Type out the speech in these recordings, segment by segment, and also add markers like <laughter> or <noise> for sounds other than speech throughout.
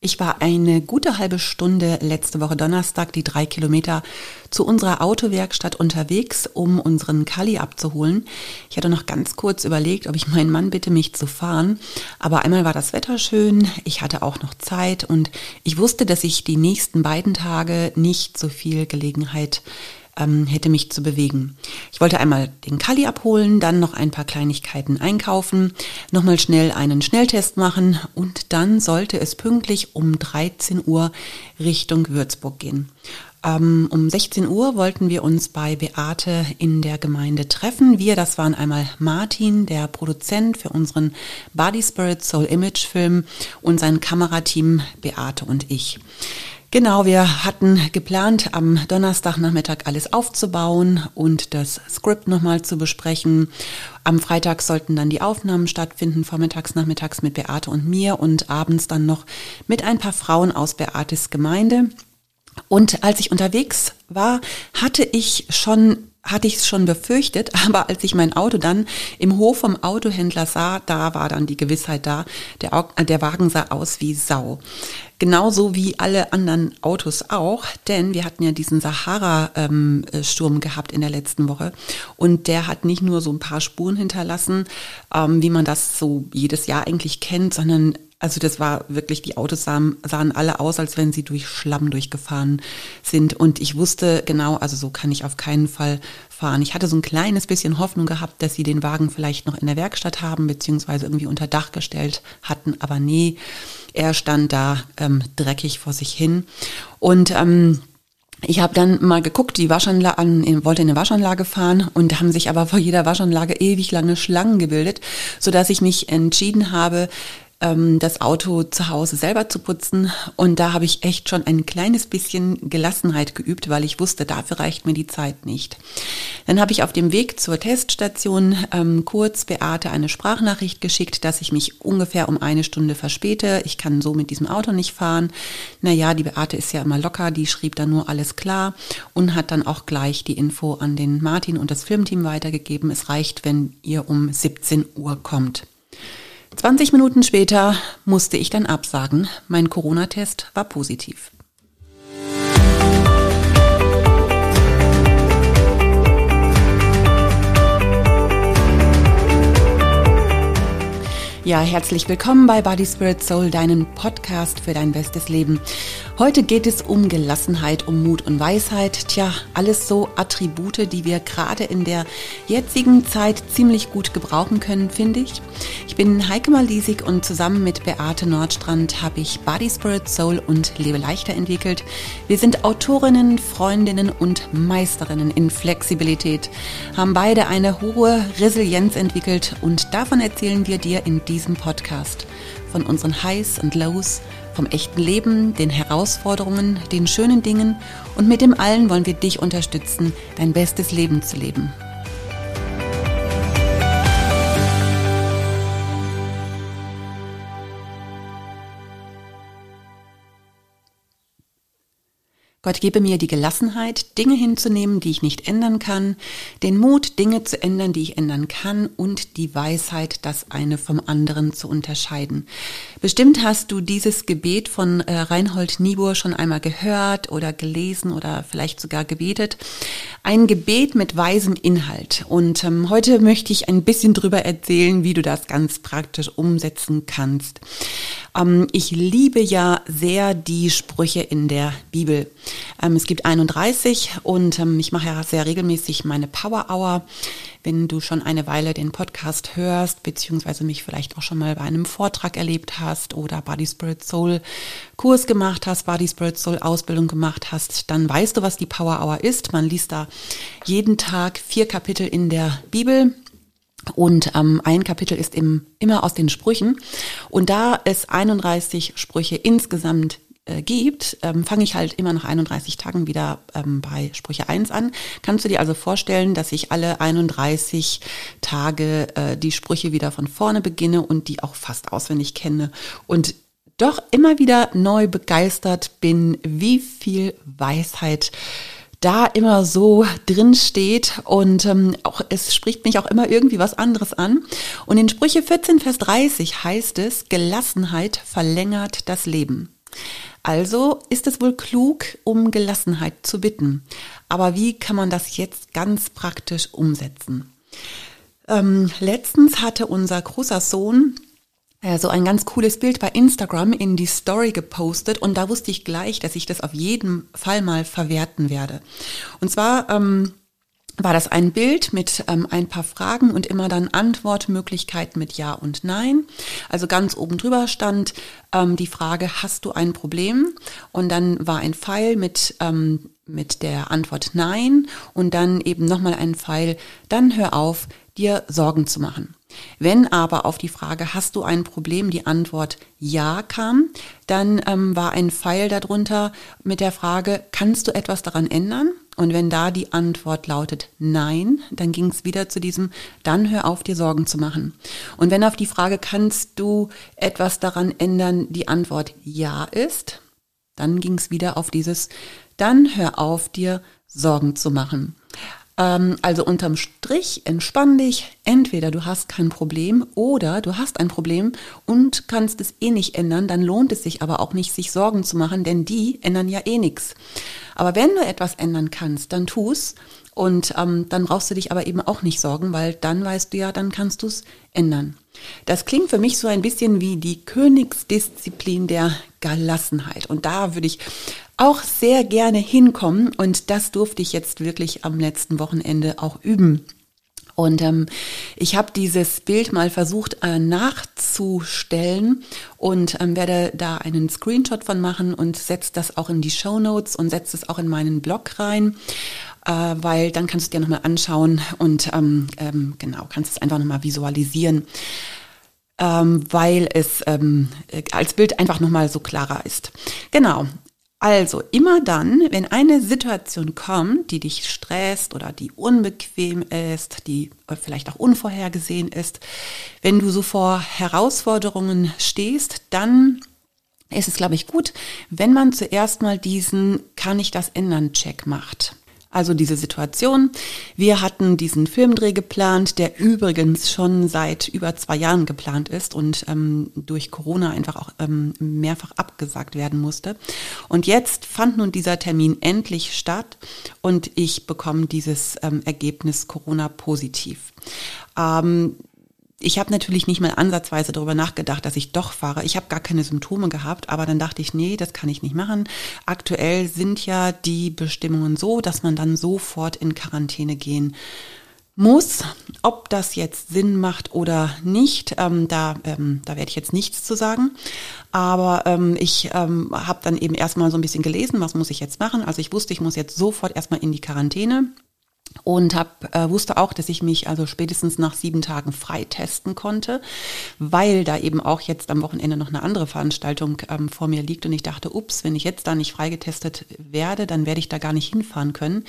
Ich war eine gute halbe Stunde letzte Woche Donnerstag die drei Kilometer zu unserer Autowerkstatt unterwegs, um unseren Kali abzuholen. Ich hatte noch ganz kurz überlegt, ob ich meinen Mann bitte, mich zu fahren. Aber einmal war das Wetter schön, ich hatte auch noch Zeit und ich wusste, dass ich die nächsten beiden Tage nicht so viel Gelegenheit ähm, hätte mich zu bewegen. Ich wollte einmal den Kali abholen, dann noch ein paar Kleinigkeiten einkaufen, nochmal schnell einen Schnelltest machen und dann sollte es pünktlich um 13 Uhr Richtung Würzburg gehen. Ähm, um 16 Uhr wollten wir uns bei Beate in der Gemeinde treffen. Wir, das waren einmal Martin, der Produzent für unseren Body Spirit Soul Image Film und sein Kamerateam Beate und ich. Genau, wir hatten geplant, am Donnerstagnachmittag alles aufzubauen und das Skript nochmal zu besprechen. Am Freitag sollten dann die Aufnahmen stattfinden, vormittags, nachmittags mit Beate und mir und abends dann noch mit ein paar Frauen aus Beates Gemeinde. Und als ich unterwegs war, hatte ich schon hatte ich es schon befürchtet, <laughs> aber als ich mein Auto dann im Hof vom Autohändler sah, da war dann die Gewissheit da, der, der Wagen sah aus wie Sau. Genauso wie alle anderen Autos auch, denn wir hatten ja diesen Sahara-Sturm ähm, gehabt in der letzten Woche und der hat nicht nur so ein paar Spuren hinterlassen, ähm, wie man das so jedes Jahr eigentlich kennt, sondern also das war wirklich, die Autos sahen, sahen alle aus, als wenn sie durch Schlamm durchgefahren sind. Und ich wusste genau, also so kann ich auf keinen Fall fahren. Ich hatte so ein kleines bisschen Hoffnung gehabt, dass sie den Wagen vielleicht noch in der Werkstatt haben, beziehungsweise irgendwie unter Dach gestellt hatten. Aber nee, er stand da ähm, dreckig vor sich hin. Und ähm, ich habe dann mal geguckt, die Waschanlage, wollte in eine Waschanlage fahren und haben sich aber vor jeder Waschanlage ewig lange Schlangen gebildet, so dass ich mich entschieden habe, ähm, das Auto zu Hause selber zu putzen. Und da habe ich echt schon ein kleines bisschen Gelassenheit geübt, weil ich wusste, dafür reicht mir die Zeit nicht. Dann habe ich auf dem Weg zur Teststation ähm, kurz Beate eine Sprachnachricht geschickt, dass ich mich ungefähr um eine Stunde verspäte. Ich kann so mit diesem Auto nicht fahren. Naja, die Beate ist ja immer locker, die schrieb dann nur alles klar und hat dann auch gleich die Info an den Martin und das Filmteam weitergegeben. Es reicht, wenn ihr um 17 Uhr kommt. 20 Minuten später musste ich dann absagen. Mein Corona-Test war positiv. Ja, herzlich willkommen bei Body Spirit Soul, deinem Podcast für dein bestes Leben. Heute geht es um Gelassenheit, um Mut und Weisheit. Tja, alles so Attribute, die wir gerade in der jetzigen Zeit ziemlich gut gebrauchen können, finde ich. Ich bin Heike Malisig und zusammen mit Beate Nordstrand habe ich Body Spirit Soul und Lebe leichter entwickelt. Wir sind Autorinnen, Freundinnen und Meisterinnen in Flexibilität, haben beide eine hohe Resilienz entwickelt und davon erzählen wir dir in diesem Podcast. Von unseren Highs und Lows, vom echten Leben, den Herausforderungen, den schönen Dingen und mit dem allen wollen wir dich unterstützen, dein bestes Leben zu leben. Gott gebe mir die Gelassenheit, Dinge hinzunehmen, die ich nicht ändern kann, den Mut, Dinge zu ändern, die ich ändern kann und die Weisheit, das eine vom anderen zu unterscheiden. Bestimmt hast du dieses Gebet von äh, Reinhold Niebuhr schon einmal gehört oder gelesen oder vielleicht sogar gebetet. Ein Gebet mit weisem Inhalt. Und ähm, heute möchte ich ein bisschen drüber erzählen, wie du das ganz praktisch umsetzen kannst. Ähm, ich liebe ja sehr die Sprüche in der Bibel. Ähm, es gibt 31 und ähm, ich mache ja sehr regelmäßig meine Power Hour. Wenn du schon eine Weile den Podcast hörst, beziehungsweise mich vielleicht auch schon mal bei einem Vortrag erlebt hast oder Body Spirit Soul Kurs gemacht hast, Body Spirit Soul Ausbildung gemacht hast, dann weißt du, was die Power Hour ist. Man liest da jeden Tag vier Kapitel in der Bibel und ähm, ein Kapitel ist im, immer aus den Sprüchen. Und da es 31 Sprüche insgesamt äh, gibt, ähm, fange ich halt immer nach 31 Tagen wieder ähm, bei Sprüche 1 an. Kannst du dir also vorstellen, dass ich alle 31 Tage äh, die Sprüche wieder von vorne beginne und die auch fast auswendig kenne und doch immer wieder neu begeistert bin, wie viel Weisheit da immer so drin steht und ähm, auch es spricht mich auch immer irgendwie was anderes an. Und in Sprüche 14, Vers 30 heißt es, Gelassenheit verlängert das Leben. Also ist es wohl klug, um Gelassenheit zu bitten. Aber wie kann man das jetzt ganz praktisch umsetzen? Ähm, letztens hatte unser großer Sohn äh, so ein ganz cooles Bild bei Instagram in die Story gepostet und da wusste ich gleich, dass ich das auf jeden Fall mal verwerten werde. Und zwar ähm, war das ein Bild mit ähm, ein paar Fragen und immer dann Antwortmöglichkeiten mit Ja und Nein. Also ganz oben drüber stand ähm, die Frage, hast du ein Problem? Und dann war ein Pfeil mit, ähm, mit der Antwort Nein und dann eben nochmal ein Pfeil, dann hör auf, dir Sorgen zu machen. Wenn aber auf die Frage, hast du ein Problem, die Antwort Ja kam, dann ähm, war ein Pfeil darunter mit der Frage, kannst du etwas daran ändern? Und wenn da die Antwort lautet Nein, dann ging es wieder zu diesem, dann hör auf, dir Sorgen zu machen. Und wenn auf die Frage, kannst du etwas daran ändern, die Antwort Ja ist, dann ging es wieder auf dieses, dann hör auf, dir Sorgen zu machen. Ähm, also unterm Strich entspann dich. Entweder du hast kein Problem oder du hast ein Problem und kannst es eh nicht ändern. Dann lohnt es sich aber auch nicht, sich Sorgen zu machen, denn die ändern ja eh nichts. Aber wenn du etwas ändern kannst, dann tu's. Und ähm, dann brauchst du dich aber eben auch nicht sorgen, weil dann weißt du ja, dann kannst du es ändern. Das klingt für mich so ein bisschen wie die Königsdisziplin der Gelassenheit. Und da würde ich auch sehr gerne hinkommen. Und das durfte ich jetzt wirklich am letzten Wochenende auch üben. Und ähm, ich habe dieses Bild mal versucht äh, nachzustellen und ähm, werde da einen Screenshot von machen und setze das auch in die Show Notes und setze es auch in meinen Blog rein, äh, weil dann kannst du dir nochmal anschauen und ähm, ähm, genau, kannst es einfach nochmal visualisieren. Ähm, weil es ähm, als Bild einfach nochmal so klarer ist. Genau, also immer dann, wenn eine Situation kommt, die dich stresst oder die unbequem ist, die vielleicht auch unvorhergesehen ist, wenn du so vor Herausforderungen stehst, dann ist es, glaube ich, gut, wenn man zuerst mal diesen Kann ich das ändern Check macht. Also diese Situation. Wir hatten diesen Filmdreh geplant, der übrigens schon seit über zwei Jahren geplant ist und ähm, durch Corona einfach auch ähm, mehrfach abgesagt werden musste. Und jetzt fand nun dieser Termin endlich statt und ich bekomme dieses ähm, Ergebnis Corona positiv. Ähm, ich habe natürlich nicht mal ansatzweise darüber nachgedacht, dass ich doch fahre. Ich habe gar keine Symptome gehabt, aber dann dachte ich, nee, das kann ich nicht machen. Aktuell sind ja die Bestimmungen so, dass man dann sofort in Quarantäne gehen muss. Ob das jetzt Sinn macht oder nicht, ähm, da, ähm, da werde ich jetzt nichts zu sagen. Aber ähm, ich ähm, habe dann eben erstmal so ein bisschen gelesen, was muss ich jetzt machen. Also ich wusste, ich muss jetzt sofort erstmal in die Quarantäne und hab, äh, wusste auch, dass ich mich also spätestens nach sieben Tagen frei testen konnte, weil da eben auch jetzt am Wochenende noch eine andere Veranstaltung ähm, vor mir liegt und ich dachte, ups, wenn ich jetzt da nicht freigetestet werde, dann werde ich da gar nicht hinfahren können.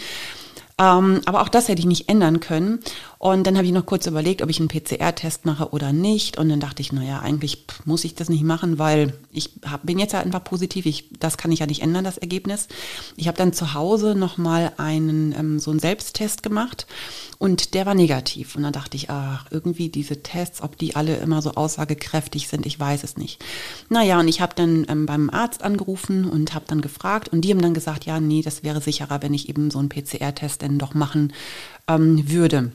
Ähm, aber auch das hätte ich nicht ändern können. Und dann habe ich noch kurz überlegt, ob ich einen PCR-Test mache oder nicht. Und dann dachte ich, naja, eigentlich muss ich das nicht machen, weil ich hab, bin jetzt ja einfach positiv. Ich, das kann ich ja nicht ändern, das Ergebnis. Ich habe dann zu Hause nochmal einen ähm, so einen Selbsttest gemacht und der war negativ. Und dann dachte ich, ach, irgendwie diese Tests, ob die alle immer so aussagekräftig sind, ich weiß es nicht. Naja, und ich habe dann ähm, beim Arzt angerufen und habe dann gefragt und die haben dann gesagt, ja, nee, das wäre sicherer, wenn ich eben so einen PCR-Test denn doch machen ähm, würde.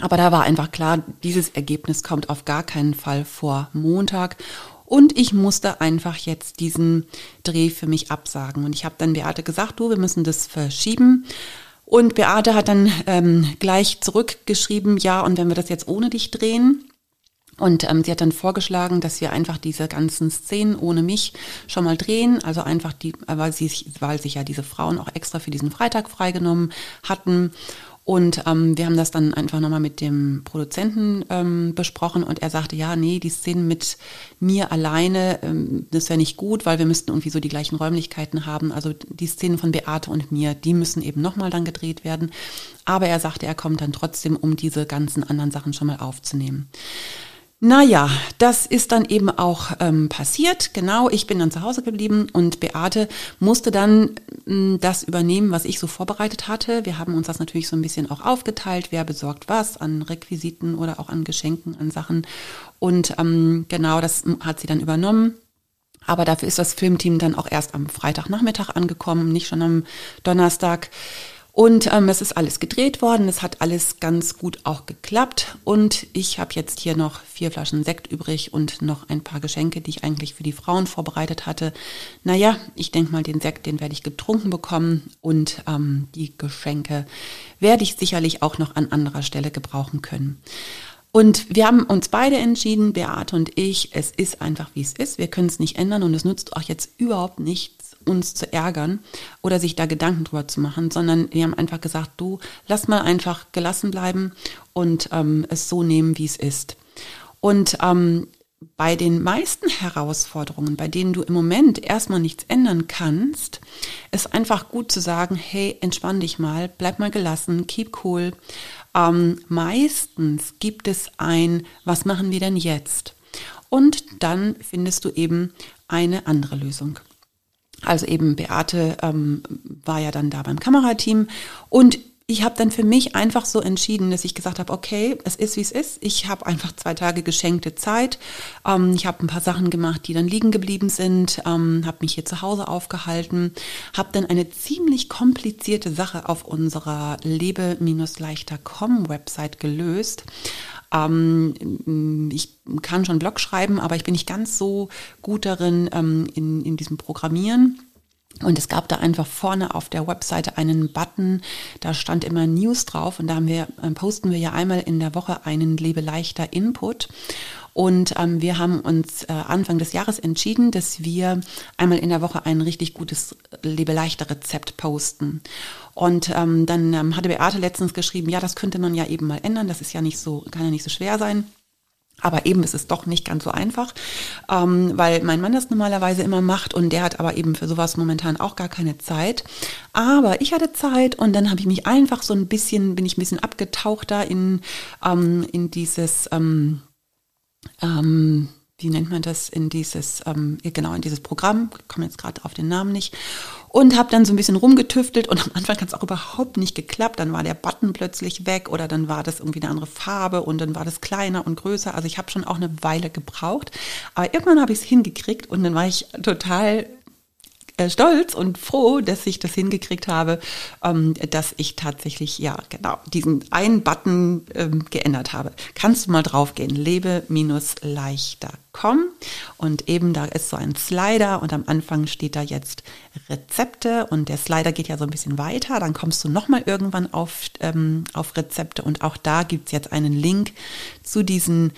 Aber da war einfach klar, dieses Ergebnis kommt auf gar keinen Fall vor Montag. Und ich musste einfach jetzt diesen Dreh für mich absagen. Und ich habe dann Beate gesagt, du, wir müssen das verschieben. Und Beate hat dann ähm, gleich zurückgeschrieben, ja, und wenn wir das jetzt ohne dich drehen, und ähm, sie hat dann vorgeschlagen, dass wir einfach diese ganzen Szenen ohne mich schon mal drehen. Also einfach die, weil, sie, weil sich ja diese Frauen auch extra für diesen Freitag freigenommen hatten. Und ähm, wir haben das dann einfach nochmal mit dem Produzenten ähm, besprochen und er sagte, ja, nee, die Szenen mit mir alleine, ähm, das wäre nicht gut, weil wir müssten irgendwie so die gleichen Räumlichkeiten haben. Also die Szenen von Beate und mir, die müssen eben nochmal dann gedreht werden. Aber er sagte, er kommt dann trotzdem, um diese ganzen anderen Sachen schon mal aufzunehmen. Naja, das ist dann eben auch ähm, passiert. Genau, ich bin dann zu Hause geblieben und Beate musste dann ähm, das übernehmen, was ich so vorbereitet hatte. Wir haben uns das natürlich so ein bisschen auch aufgeteilt, wer besorgt was an Requisiten oder auch an Geschenken, an Sachen. Und ähm, genau, das hat sie dann übernommen. Aber dafür ist das Filmteam dann auch erst am Freitagnachmittag angekommen, nicht schon am Donnerstag. Und ähm, es ist alles gedreht worden, es hat alles ganz gut auch geklappt. Und ich habe jetzt hier noch vier Flaschen Sekt übrig und noch ein paar Geschenke, die ich eigentlich für die Frauen vorbereitet hatte. Naja, ich denke mal, den Sekt, den werde ich getrunken bekommen und ähm, die Geschenke werde ich sicherlich auch noch an anderer Stelle gebrauchen können. Und wir haben uns beide entschieden, Beate und ich, es ist einfach wie es ist. Wir können es nicht ändern und es nutzt auch jetzt überhaupt nichts, uns zu ärgern oder sich da Gedanken drüber zu machen, sondern wir haben einfach gesagt, du lass mal einfach gelassen bleiben und ähm, es so nehmen, wie es ist. Und ähm, bei den meisten Herausforderungen, bei denen du im Moment erstmal nichts ändern kannst, ist einfach gut zu sagen, hey, entspann dich mal, bleib mal gelassen, keep cool ähm, meistens gibt es ein, was machen wir denn jetzt? Und dann findest du eben eine andere Lösung. Also eben Beate ähm, war ja dann da beim Kamerateam. Und ich habe dann für mich einfach so entschieden, dass ich gesagt habe, okay, es ist wie es ist. Ich habe einfach zwei Tage geschenkte Zeit. Ähm, ich habe ein paar Sachen gemacht, die dann liegen geblieben sind, ähm, habe mich hier zu Hause aufgehalten, habe dann eine ziemlich komplizierte Sache auf unserer lebe-leichter.com Website gelöst. Ähm, ich kann schon Blog schreiben, aber ich bin nicht ganz so gut darin ähm, in, in diesem Programmieren. Und es gab da einfach vorne auf der Webseite einen Button, da stand immer News drauf und da haben wir, äh, posten wir ja einmal in der Woche einen Lebeleichter Input. Und ähm, wir haben uns äh, Anfang des Jahres entschieden, dass wir einmal in der Woche ein richtig gutes Lebeleichter Rezept posten. Und ähm, dann ähm, hatte Beate letztens geschrieben, ja, das könnte man ja eben mal ändern, das ist ja nicht so, kann ja nicht so schwer sein. Aber eben ist es doch nicht ganz so einfach, ähm, weil mein Mann das normalerweise immer macht und der hat aber eben für sowas momentan auch gar keine Zeit. Aber ich hatte Zeit und dann habe ich mich einfach so ein bisschen, bin ich ein bisschen abgetaucht da in, ähm, in dieses, ähm, ähm, wie nennt man das, in dieses, ähm, genau, in dieses Programm, komme jetzt gerade auf den Namen nicht und habe dann so ein bisschen rumgetüftelt und am Anfang hat es auch überhaupt nicht geklappt. Dann war der Button plötzlich weg oder dann war das irgendwie eine andere Farbe und dann war das kleiner und größer. Also ich habe schon auch eine Weile gebraucht, aber irgendwann habe ich es hingekriegt und dann war ich total stolz und froh, dass ich das hingekriegt habe, ähm, dass ich tatsächlich, ja, genau, diesen einen Button ähm, geändert habe. Kannst du mal draufgehen, lebe-leichter.com. Und eben da ist so ein Slider und am Anfang steht da jetzt Rezepte und der Slider geht ja so ein bisschen weiter, dann kommst du nochmal irgendwann auf, ähm, auf Rezepte und auch da gibt's jetzt einen Link zu diesen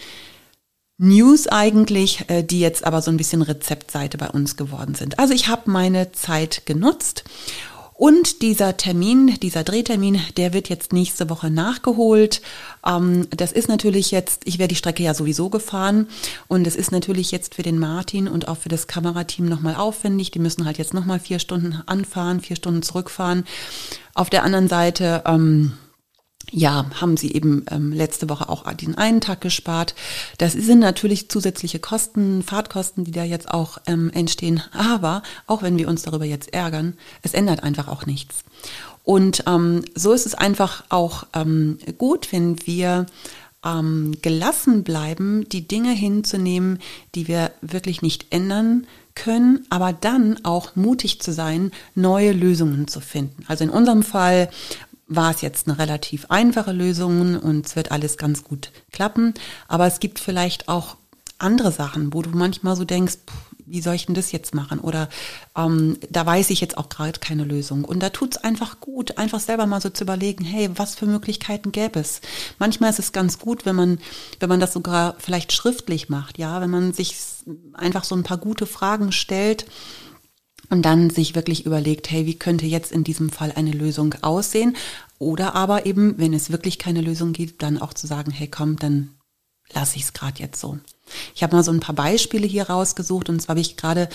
News eigentlich, äh, die jetzt aber so ein bisschen Rezeptseite bei uns geworden sind. Also ich habe meine Zeit genutzt und dieser Termin, dieser Drehtermin, der wird jetzt nächste Woche nachgeholt. Ähm, das ist natürlich jetzt, ich werde die Strecke ja sowieso gefahren und es ist natürlich jetzt für den Martin und auch für das Kamerateam nochmal aufwendig. Die müssen halt jetzt nochmal vier Stunden anfahren, vier Stunden zurückfahren. Auf der anderen Seite, ähm, ja, haben sie eben ähm, letzte Woche auch den einen Tag gespart. Das sind natürlich zusätzliche Kosten, Fahrtkosten, die da jetzt auch ähm, entstehen. Aber auch wenn wir uns darüber jetzt ärgern, es ändert einfach auch nichts. Und ähm, so ist es einfach auch ähm, gut, wenn wir ähm, gelassen bleiben, die Dinge hinzunehmen, die wir wirklich nicht ändern können, aber dann auch mutig zu sein, neue Lösungen zu finden. Also in unserem Fall war es jetzt eine relativ einfache Lösung und es wird alles ganz gut klappen. Aber es gibt vielleicht auch andere Sachen, wo du manchmal so denkst, wie soll ich denn das jetzt machen? Oder ähm, da weiß ich jetzt auch gerade keine Lösung. Und da tut es einfach gut, einfach selber mal so zu überlegen, hey, was für Möglichkeiten gäbe es? Manchmal ist es ganz gut, wenn man, wenn man das sogar vielleicht schriftlich macht, ja, wenn man sich einfach so ein paar gute Fragen stellt und dann sich wirklich überlegt, hey, wie könnte jetzt in diesem Fall eine Lösung aussehen? Oder aber eben, wenn es wirklich keine Lösung gibt, dann auch zu sagen, hey, komm, dann lasse ich es gerade jetzt so. Ich habe mal so ein paar Beispiele hier rausgesucht und zwar habe ich gerade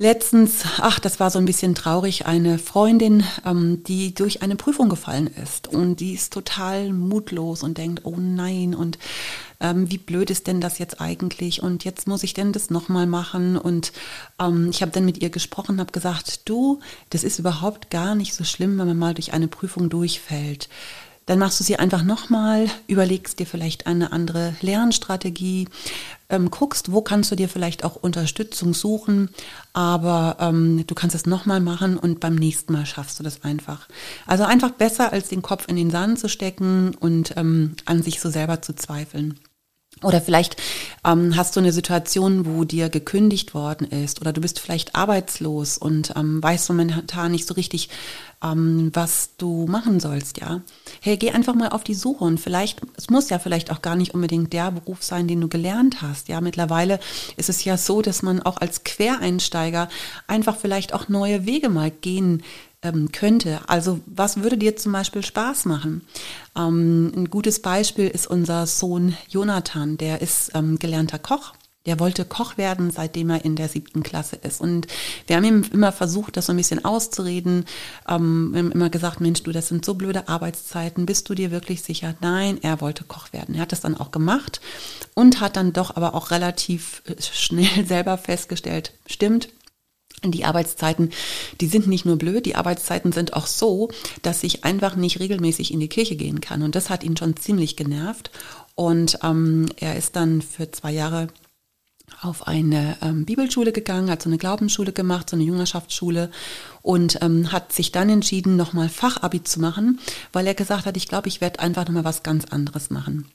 Letztens, ach, das war so ein bisschen traurig, eine Freundin, ähm, die durch eine Prüfung gefallen ist. Und die ist total mutlos und denkt, oh nein, und ähm, wie blöd ist denn das jetzt eigentlich? Und jetzt muss ich denn das nochmal machen? Und ähm, ich habe dann mit ihr gesprochen, habe gesagt, du, das ist überhaupt gar nicht so schlimm, wenn man mal durch eine Prüfung durchfällt Dann machst du sie einfach nochmal, überlegst dir vielleicht eine andere Lernstrategie, ähm, guckst, wo kannst du dir vielleicht auch Unterstützung suchen, aber ähm, du kannst es nochmal machen und beim nächsten Mal schaffst du das einfach. Also einfach besser, als den Kopf in den Sand zu stecken und ähm, an sich so selber zu zweifeln. Oder vielleicht ähm, hast du eine Situation, wo dir gekündigt worden ist oder du bist vielleicht arbeitslos und ähm, weißt momentan nicht so richtig, ähm, was du machen sollst, ja. Hey, geh einfach mal auf die Suche und vielleicht, es muss ja vielleicht auch gar nicht unbedingt der Beruf sein, den du gelernt hast, ja. Mittlerweile ist es ja so, dass man auch als Quereinsteiger einfach vielleicht auch neue Wege mal gehen ähm, könnte. Also was würde dir zum Beispiel Spaß machen? Ähm, ein gutes Beispiel ist unser Sohn Jonathan, der ist ähm, gelernter Koch. Der wollte Koch werden, seitdem er in der siebten Klasse ist. Und wir haben ihm immer versucht, das so ein bisschen auszureden. Ähm, wir haben immer gesagt, Mensch, du, das sind so blöde Arbeitszeiten. Bist du dir wirklich sicher? Nein, er wollte Koch werden. Er hat das dann auch gemacht und hat dann doch aber auch relativ äh, schnell <laughs> selber festgestellt, stimmt, die Arbeitszeiten, die sind nicht nur blöd, die Arbeitszeiten sind auch so, dass ich einfach nicht regelmäßig in die Kirche gehen kann. Und das hat ihn schon ziemlich genervt. Und ähm, er ist dann für zwei Jahre auf eine ähm, Bibelschule gegangen, hat so eine Glaubensschule gemacht, so eine Jüngerschaftsschule und ähm, hat sich dann entschieden, nochmal Fachabi zu machen, weil er gesagt hat, ich glaube, ich werde einfach nochmal was ganz anderes machen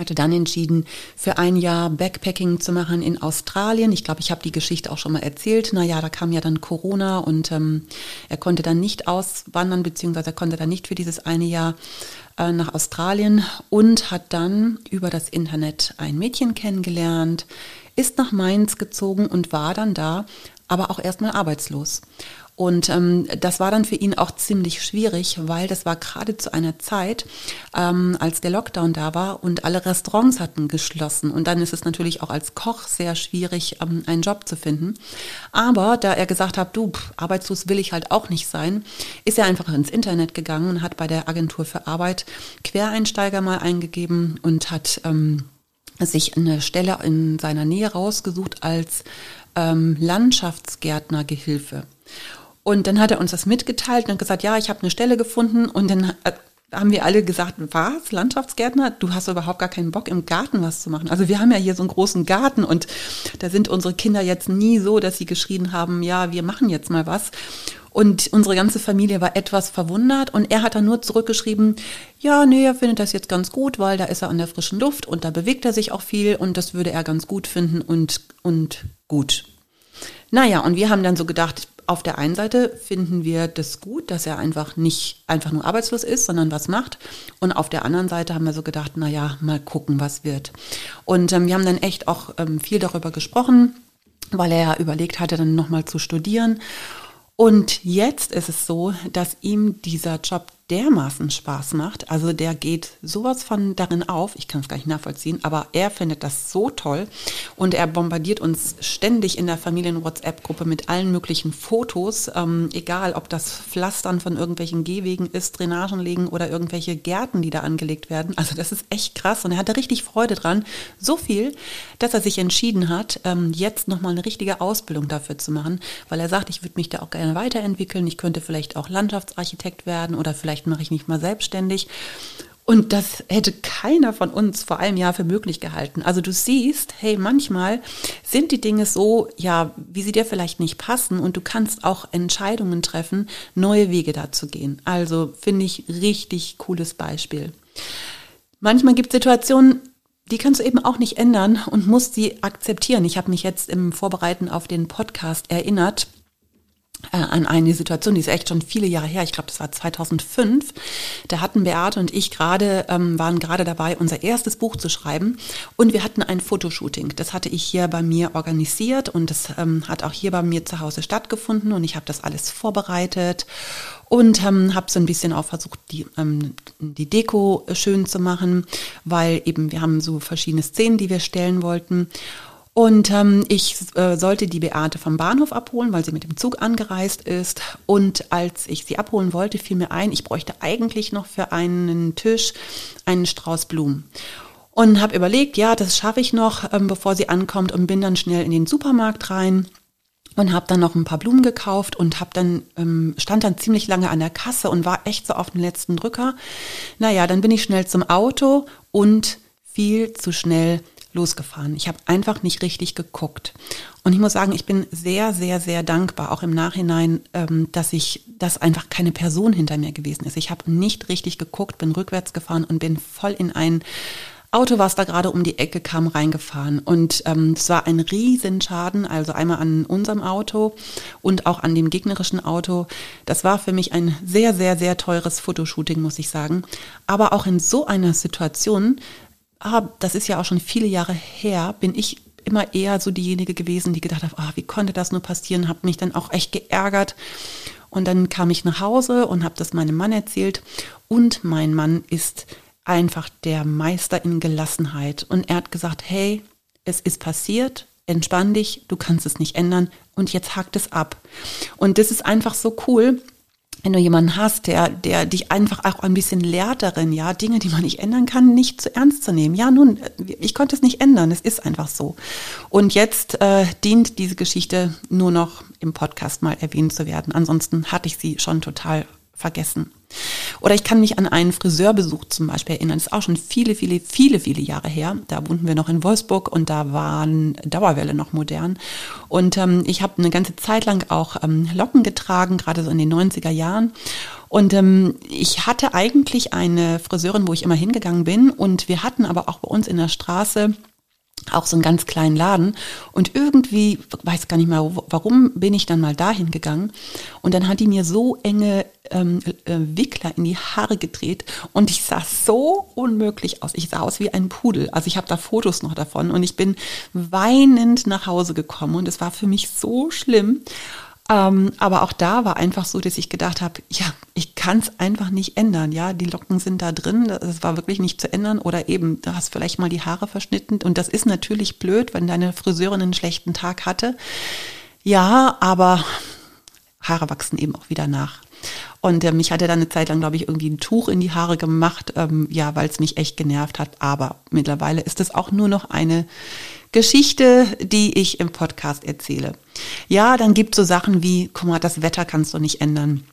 hatte dann entschieden, für ein Jahr Backpacking zu machen in Australien. Ich glaube, ich habe die Geschichte auch schon mal erzählt. Naja, da kam ja dann Corona und ähm, er konnte dann nicht auswandern, beziehungsweise er konnte dann nicht für dieses eine Jahr äh, nach Australien und hat dann über das Internet ein Mädchen kennengelernt, ist nach Mainz gezogen und war dann da, aber auch erstmal arbeitslos. Und ähm, das war dann für ihn auch ziemlich schwierig, weil das war gerade zu einer Zeit, ähm, als der Lockdown da war und alle Restaurants hatten geschlossen. Und dann ist es natürlich auch als Koch sehr schwierig, ähm, einen Job zu finden. Aber da er gesagt hat, du, pff, arbeitslos will ich halt auch nicht sein, ist er einfach ins Internet gegangen und hat bei der Agentur für Arbeit Quereinsteiger mal eingegeben und hat ähm, sich eine Stelle in seiner Nähe rausgesucht als ähm, Landschaftsgärtnergehilfe. Und dann hat er uns das mitgeteilt und gesagt, ja, ich habe eine Stelle gefunden. Und dann äh, haben wir alle gesagt, was, Landschaftsgärtner? Du hast überhaupt gar keinen Bock, im Garten was zu machen. Also wir haben ja hier so einen großen Garten und da sind unsere Kinder jetzt nie so, dass sie geschrien haben, ja, wir machen jetzt mal was. Und unsere ganze Familie war etwas verwundert und er hat dann nur zurückgeschrieben, ja, nee, er findet das jetzt ganz gut, weil da ist er an der frischen Luft und da bewegt er sich auch viel und das würde er ganz gut finden und, und gut. Naja, und wir haben dann so gedacht, auf der einen Seite finden wir das gut, dass er einfach nicht einfach nur arbeitslos ist, sondern was macht. Und auf der anderen Seite haben wir so gedacht, na ja, mal gucken, was wird. Und ähm, wir haben dann echt auch ähm, viel darüber gesprochen, weil er ja überlegt hatte, dann nochmal zu studieren. Und jetzt ist es so, dass ihm dieser Job dermaßen Spaß macht. Also der geht sowas von darin auf, ich kann es gar nicht nachvollziehen, aber er findet das so toll und er bombardiert uns ständig in der Familien-WhatsApp-Gruppe mit allen möglichen Fotos, ähm, egal ob das Pflastern von irgendwelchen Gehwegen ist, Drainagen legen oder irgendwelche Gärten, die da angelegt werden. Also das ist echt krass und er hatte richtig Freude dran. So viel, dass er sich entschieden hat, ähm, jetzt nochmal eine richtige Ausbildung dafür zu machen, weil er sagt, ich würde mich da auch gerne weiterentwickeln. Ich könnte vielleicht auch Landschaftsarchitekt werden oder vielleicht vielleicht mache ich mich mal selbstständig. Und das hätte keiner von uns vor einem Jahr für möglich gehalten. Also du siehst, hey, manchmal sind die Dinge so, ja, wie sie dir vielleicht nicht passen und du kannst auch Entscheidungen treffen, neue Wege da zu gehen. Also finde ich richtig cooles Beispiel. Manchmal gibt es Situationen, die kannst du eben auch nicht ändern und musst sie akzeptieren. Ich habe mich jetzt im Vorbereiten auf den Podcast erinnert, an eine Situation, die ist echt schon viele Jahre her, ich glaube, das war 2005. Da hatten Beate und ich gerade, ähm, waren gerade dabei, unser erstes Buch zu schreiben und wir hatten ein Fotoshooting. Das hatte ich hier bei mir organisiert und das ähm, hat auch hier bei mir zu Hause stattgefunden und ich habe das alles vorbereitet und ähm, habe so ein bisschen auch versucht, die, ähm, die Deko schön zu machen, weil eben wir haben so verschiedene Szenen, die wir stellen wollten. Und ähm, ich äh, sollte die Beate vom Bahnhof abholen, weil sie mit dem Zug angereist ist. Und als ich sie abholen wollte, fiel mir ein, ich bräuchte eigentlich noch für einen Tisch einen Strauß Blumen. Und habe überlegt, ja, das schaffe ich noch, ähm, bevor sie ankommt und bin dann schnell in den Supermarkt rein und habe dann noch ein paar Blumen gekauft und habe dann ähm, stand dann ziemlich lange an der Kasse und war echt so auf den letzten Drücker. Naja, dann bin ich schnell zum Auto und viel zu schnell losgefahren. Ich habe einfach nicht richtig geguckt. Und ich muss sagen, ich bin sehr, sehr, sehr dankbar, auch im Nachhinein, ähm, dass ich, dass einfach keine Person hinter mir gewesen ist. Ich habe nicht richtig geguckt, bin rückwärts gefahren und bin voll in ein Auto, was da gerade um die Ecke kam, reingefahren. Und ähm, es war ein Riesenschaden, also einmal an unserem Auto und auch an dem gegnerischen Auto. Das war für mich ein sehr, sehr, sehr teures Fotoshooting, muss ich sagen. Aber auch in so einer Situation, ah, das ist ja auch schon viele Jahre her, bin ich immer eher so diejenige gewesen, die gedacht hat, oh, wie konnte das nur passieren, habe mich dann auch echt geärgert. Und dann kam ich nach Hause und habe das meinem Mann erzählt. Und mein Mann ist einfach der Meister in Gelassenheit. Und er hat gesagt, hey, es ist passiert, entspann dich, du kannst es nicht ändern und jetzt hakt es ab. Und das ist einfach so cool, wenn du jemanden hast, der, der dich einfach auch ein bisschen lehrt darin, ja, Dinge, die man nicht ändern kann, nicht zu ernst zu nehmen. Ja, nun, ich konnte es nicht ändern, es ist einfach so. Und jetzt äh, dient diese Geschichte nur noch im Podcast mal erwähnt zu werden. Ansonsten hatte ich sie schon total vergessen. Oder ich kann mich an einen Friseurbesuch zum Beispiel erinnern. Das ist auch schon viele, viele, viele, viele Jahre her. Da wohnten wir noch in Wolfsburg und da waren Dauerwelle noch modern. Und ähm, ich habe eine ganze Zeit lang auch ähm, Locken getragen, gerade so in den 90er Jahren. Und ähm, ich hatte eigentlich eine Friseurin, wo ich immer hingegangen bin. Und wir hatten aber auch bei uns in der Straße auch so einen ganz kleinen Laden. Und irgendwie, weiß gar nicht mehr, warum bin ich dann mal dahin gegangen. Und dann hat die mir so enge ähm, äh, Wickler in die Haare gedreht und ich sah so unmöglich aus. Ich sah aus wie ein Pudel. Also ich habe da Fotos noch davon und ich bin weinend nach Hause gekommen und es war für mich so schlimm. Ähm, aber auch da war einfach so, dass ich gedacht habe, ja, ich kann es einfach nicht ändern. Ja, die Locken sind da drin, das war wirklich nicht zu ändern. Oder eben, du hast vielleicht mal die Haare verschnitten. Und das ist natürlich blöd, wenn deine Friseurin einen schlechten Tag hatte. Ja, aber Haare wachsen eben auch wieder nach. Und äh, mich hatte dann eine Zeit lang, glaube ich, irgendwie ein Tuch in die Haare gemacht, ähm, ja, weil es mich echt genervt hat. Aber mittlerweile ist es auch nur noch eine Geschichte, die ich im Podcast erzähle. Ja, dann gibt so Sachen wie, guck mal, das Wetter kannst du nicht ändern.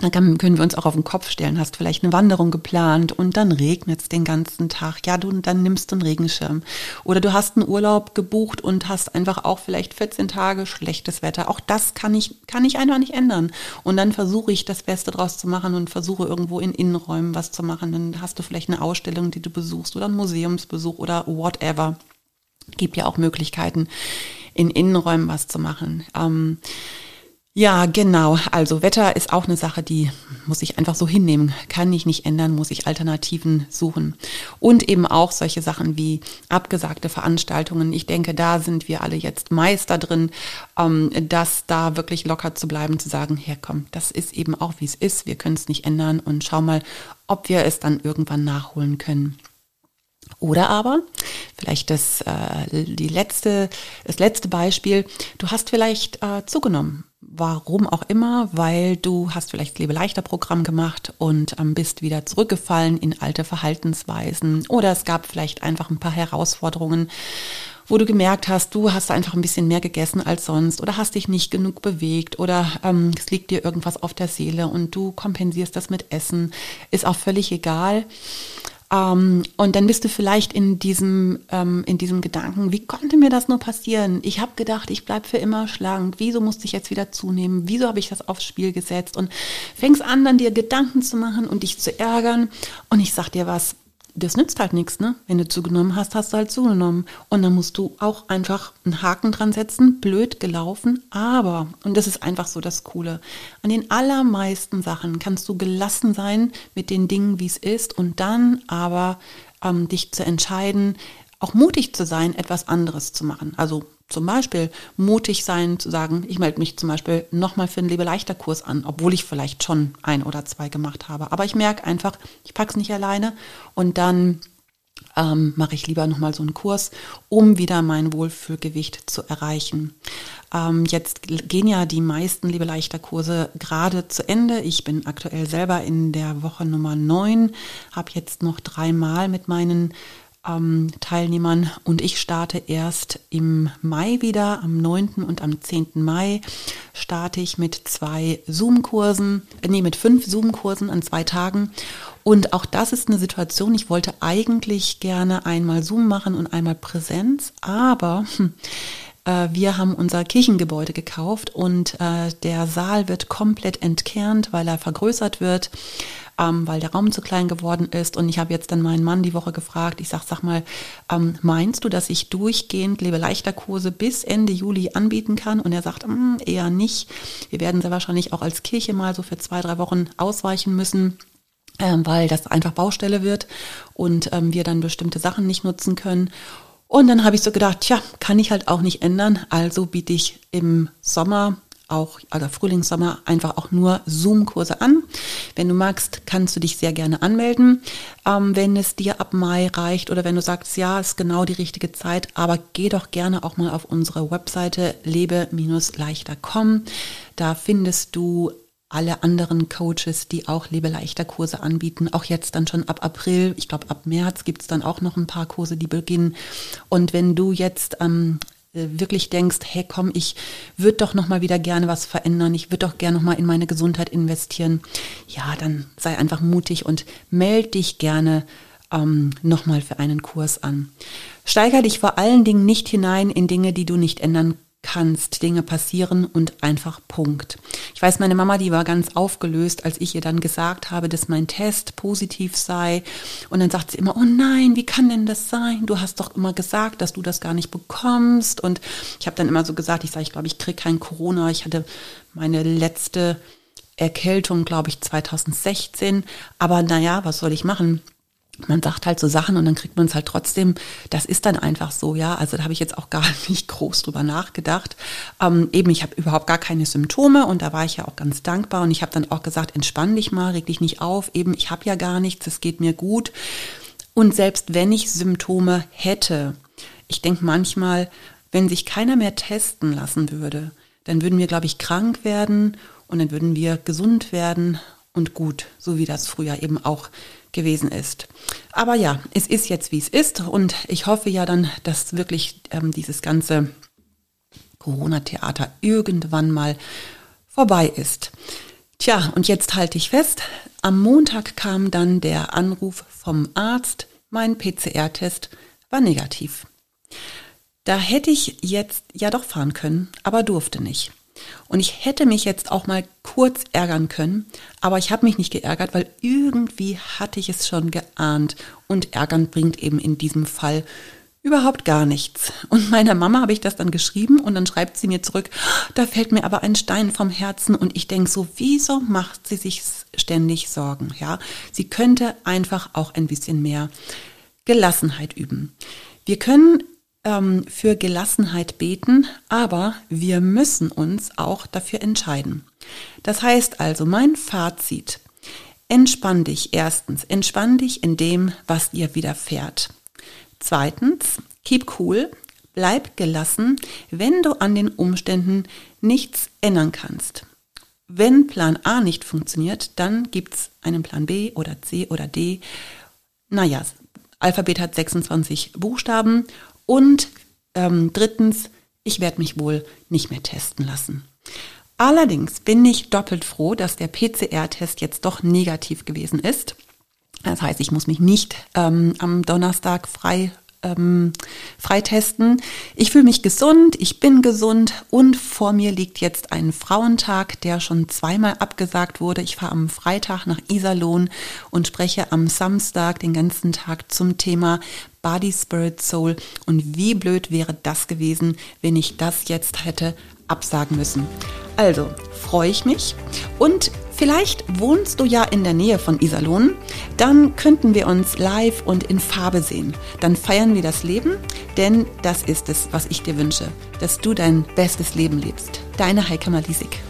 Dann können wir uns auch auf den Kopf stellen. Hast vielleicht eine Wanderung geplant und dann regnet es den ganzen Tag. Ja, du dann nimmst du einen Regenschirm. Oder du hast einen Urlaub gebucht und hast einfach auch vielleicht 14 Tage schlechtes Wetter. Auch das kann ich, kann ich einfach nicht ändern. Und dann versuche ich das Beste draus zu machen und versuche irgendwo in Innenräumen was zu machen. Dann hast du vielleicht eine Ausstellung, die du besuchst oder einen Museumsbesuch oder whatever. Gibt ja auch Möglichkeiten, in Innenräumen was zu machen. Ähm, ja, genau. Also Wetter ist auch eine Sache, die muss ich einfach so hinnehmen. Kann ich nicht ändern, muss ich Alternativen suchen. Und eben auch solche Sachen wie abgesagte Veranstaltungen. Ich denke, da sind wir alle jetzt Meister drin, ähm, dass da wirklich locker zu bleiben, zu sagen, herkomm, das ist eben auch wie es ist. Wir können es nicht ändern und schau mal, ob wir es dann irgendwann nachholen können. Oder aber, vielleicht das, äh, die letzte, das letzte Beispiel, du hast vielleicht äh, zugenommen. Warum auch immer, weil du hast vielleicht Lebe leichter Programm gemacht und ähm, bist wieder zurückgefallen in alte Verhaltensweisen. Oder es gab vielleicht einfach ein paar Herausforderungen, wo du gemerkt hast, du hast einfach ein bisschen mehr gegessen als sonst oder hast dich nicht genug bewegt oder ähm, es liegt dir irgendwas auf der Seele und du kompensierst das mit Essen. Ist auch völlig egal. Ähm, und dann bist du vielleicht in diesem, ähm, in diesem Gedanken, wie konnte mir das nur passieren? Ich habe gedacht, ich bleibe für immer schlank. Wieso musste ich jetzt wieder zunehmen? Wieso habe ich das aufs Spiel gesetzt? Und fängst an, dann dir Gedanken zu machen und dich zu ärgern. Und ich sag dir was, das nützt halt nichts, ne? Wenn du zugenommen hast, hast du halt zugenommen. Und dann musst du auch einfach einen Haken dran setzen, blöd gelaufen, aber, und das ist einfach so das Coole, an den allermeisten Sachen kannst du gelassen sein mit den Dingen, wie es ist, und dann aber ähm, dich zu entscheiden, auch mutig zu sein, etwas anderes zu machen. Also zum Beispiel mutig sein, zu sagen, ich melde mich zum Beispiel nochmal für einen Lebeleichter-Kurs an, obwohl ich vielleicht schon ein oder zwei gemacht habe. Aber ich merke einfach, ich packe es nicht alleine und dann ähm, mache ich lieber nochmal so einen Kurs, um wieder mein Wohlfühlgewicht zu erreichen. Ähm, jetzt gehen ja die meisten Lebeleichter-Kurse gerade zu Ende. Ich bin aktuell selber in der Woche Nummer 9, habe jetzt noch dreimal mit meinen ähm, Teilnehmern und ich starte erst im Mai wieder, am 9. und am 10. Mai starte ich mit zwei Zoom-Kursen, äh, nee, mit fünf Zoom-Kursen an zwei Tagen. Und auch das ist eine Situation, ich wollte eigentlich gerne einmal Zoom machen und einmal Präsenz, aber hm, wir haben unser Kirchengebäude gekauft und äh, der Saal wird komplett entkernt, weil er vergrößert wird ähm, weil der Raum zu klein geworden ist. Und ich habe jetzt dann meinen Mann die Woche gefragt, ich sage, sag mal, ähm, meinst du, dass ich durchgehend Lebe leichter Kurse bis Ende Juli anbieten kann? Und er sagt, mm, eher nicht. Wir werden sehr wahrscheinlich auch als Kirche mal so für zwei, drei Wochen ausweichen müssen. Ähm, weil das einfach Baustelle wird und wir dann bestimmte Sachen nicht nutzen können. Und dann habe ich so gedacht, tja, kann ich halt auch nicht ändern. Also biete ich im Sommer auch, also Frühling, Sommer, einfach auch nur Zoom-Kurse an. Wenn du magst, kannst du dich sehr gerne anmelden, ähm, wenn es dir ab Mai reicht oder wenn du sagst, ja, ist genau die richtige Zeit, aber geh doch gerne auch mal auf unsere Webseite lebe-leichter.com. Da findest du alle anderen Coaches, die auch Lebeleichter Kurse anbieten, auch jetzt dann schon ab April, ich glaube ab März gibt es dann auch noch ein paar Kurse, die beginnen. Und wenn du jetzt ähm, äh, wirklich denkst, hey komm, ich würde doch noch mal wieder gerne was verändern, ich würde doch gerne noch mal in meine Gesundheit investieren, ja, dann sei einfach mutig und melde dich gerne ähm, noch für einen Kurs an. Steiger dich vor allen Dingen nicht hinein in Dinge, die du nicht ändern kannst, Dinge passieren und einfach Punkt. Ich weiß, meine Mama, die war ganz aufgelöst, als ich ihr dann gesagt habe, dass mein Test positiv sei. Und dann sagt sie immer, oh nein, wie kann denn das sein? Du hast doch immer gesagt, dass du das gar nicht bekommst. Und ich habe dann immer so gesagt, ich sage, ich glaube, ich kriege kein Corona. Ich hatte meine letzte Erkältung, glaube ich, 2016. Aber naja, was soll ich machen? Man sagt halt so Sachen und dann kriegt man es halt trotzdem. Das ist dann einfach so, ja. Also da habe ich jetzt auch gar <laughs> nicht groß drüber nachgedacht. Ähm, eben, ich habe überhaupt gar keine Symptome und da war ich ja auch ganz dankbar und ich habe dann auch gesagt, entspann dich mal, reg dich nicht auf. Eben, ich habe ja gar nichts, es geht mir gut. Und selbst wenn ich Symptome hätte, ich denke manchmal, wenn sich keiner mehr testen lassen würde, dann würden wir, glaube ich, krank werden und dann würden wir gesund werden und gut, so wie das früher eben auch gewesen ist. Aber ja, es ist jetzt, wie es ist und ich hoffe ja dann, dass wirklich ähm, dieses ganze Corona-Theater irgendwann mal vorbei ist. Tja, und jetzt halte ich fest, am Montag kam dann der Anruf vom Arzt, mein PCR-Test war negativ. Da hätte ich jetzt ja doch fahren können, aber durfte nicht. Und ich hätte mich jetzt auch mal kurz ärgern können, aber ich habe mich nicht geärgert, weil irgendwie hatte ich es schon geahnt. Und ärgern bringt eben in diesem Fall überhaupt gar nichts. Und meiner Mama habe ich das dann geschrieben und dann schreibt sie mir zurück, da fällt mir aber ein Stein vom Herzen und ich denke so, wieso macht sie sich ständig Sorgen? Ja, sie könnte einfach auch ein bisschen mehr Gelassenheit üben. Wir können ähm, für Gelassenheit beten, aber wir müssen uns auch dafür entscheiden. Das heißt also, mein Fazit, entspann dich erstens, entspann dich in dem, was dir widerfährt. Zweitens, keep cool, bleib gelassen, wenn du an den Umständen nichts ändern kannst. Wenn Plan A nicht funktioniert, dann gibt es einen Plan B oder C oder D. Naja, Alphabet hat 26 Buchstaben und ähm, drittens, ich werde mich wohl nicht mehr testen lassen. Allerdings bin ich doppelt froh, dass der PCR-Test jetzt doch negativ gewesen ist. Das heißt, ich muss mich nicht ähm, am Donnerstag frei ähm, freitesten. Ich fühle mich gesund, ich bin gesund und vor mir liegt jetzt ein Frauentag, der schon zweimal abgesagt wurde. Ich fahre am Freitag nach Iserlohn und spreche am Samstag den ganzen Tag zum Thema Body, Spirit, Soul. Und wie blöd wäre das gewesen, wenn ich das jetzt hätte absagen müssen. Also freue ich mich und vielleicht wohnst du ja in der Nähe von Iserlohn, dann könnten wir uns live und in Farbe sehen. Dann feiern wir das Leben, denn das ist es, was ich dir wünsche, dass du dein bestes Leben lebst. Deine Heike Malisik.